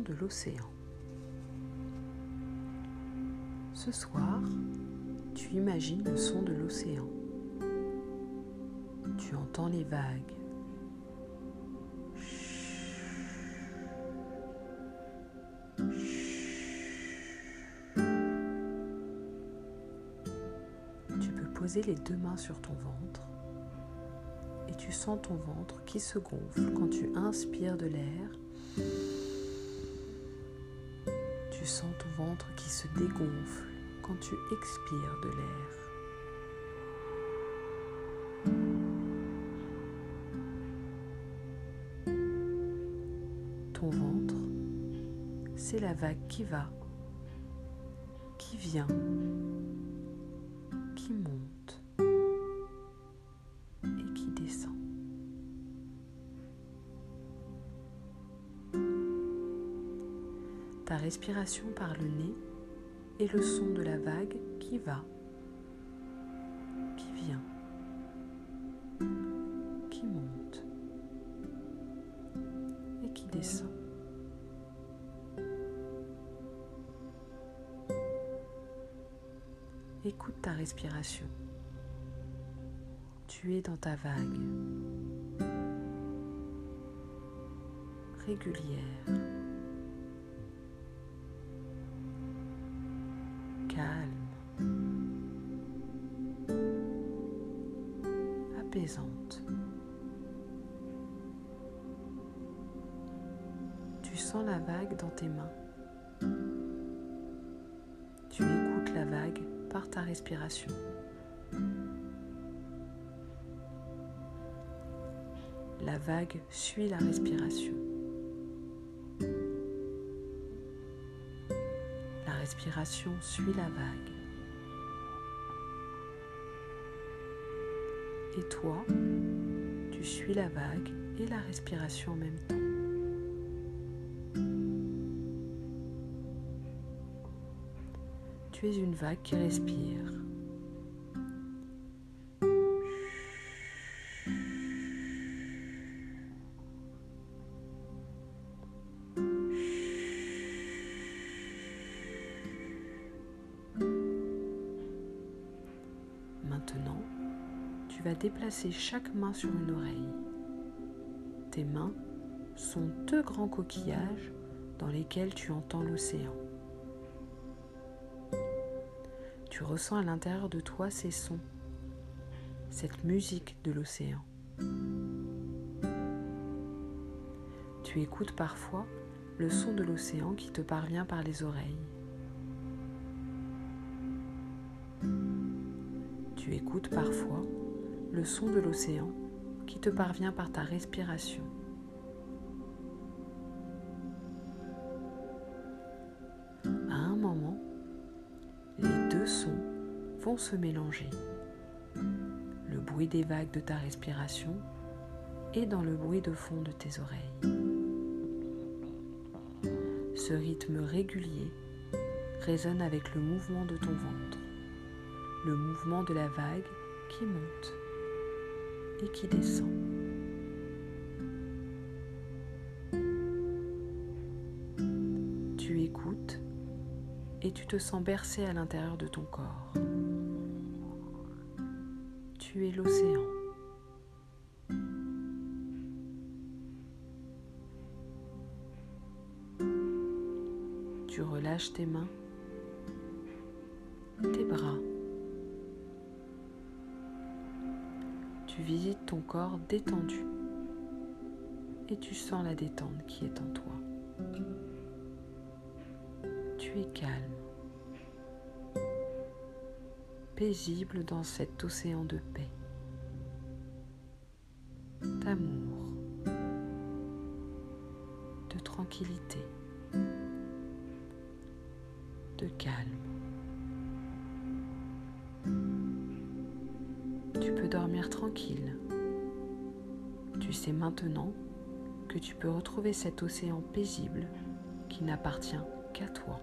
de l'océan. Ce soir, tu imagines le son de l'océan. Tu entends les vagues. Tu peux poser les deux mains sur ton ventre et tu sens ton ventre qui se gonfle quand tu inspires de l'air. Tu sens ton ventre qui se dégonfle quand tu expires de l'air. Ton ventre, c'est la vague qui va, qui vient, qui monte Ta respiration par le nez et le son de la vague qui va, qui vient, qui monte et qui descend. Écoute ta respiration. Tu es dans ta vague régulière. Tu sens la vague dans tes mains. Tu écoutes la vague par ta respiration. La vague suit la respiration. La respiration suit la vague. Et toi, tu suis la vague et la respiration en même temps. Tu es une vague qui respire. Tu vas déplacer chaque main sur une oreille. Tes mains sont deux grands coquillages dans lesquels tu entends l'océan. Tu ressens à l'intérieur de toi ces sons, cette musique de l'océan. Tu écoutes parfois le son de l'océan qui te parvient par les oreilles. Tu écoutes parfois le son de l'océan qui te parvient par ta respiration. À un moment, les deux sons vont se mélanger. Le bruit des vagues de ta respiration et dans le bruit de fond de tes oreilles. Ce rythme régulier résonne avec le mouvement de ton ventre, le mouvement de la vague qui monte et qui descend. Tu écoutes et tu te sens bercé à l'intérieur de ton corps. Tu es l'océan. Tu relâches tes mains, Tu visites ton corps détendu. Et tu sens la détente qui est en toi. Tu es calme, paisible dans cet océan de paix, d'amour, de tranquillité, de calme. Tu peux dormir tranquille. Tu sais maintenant que tu peux retrouver cet océan paisible qui n'appartient qu'à toi.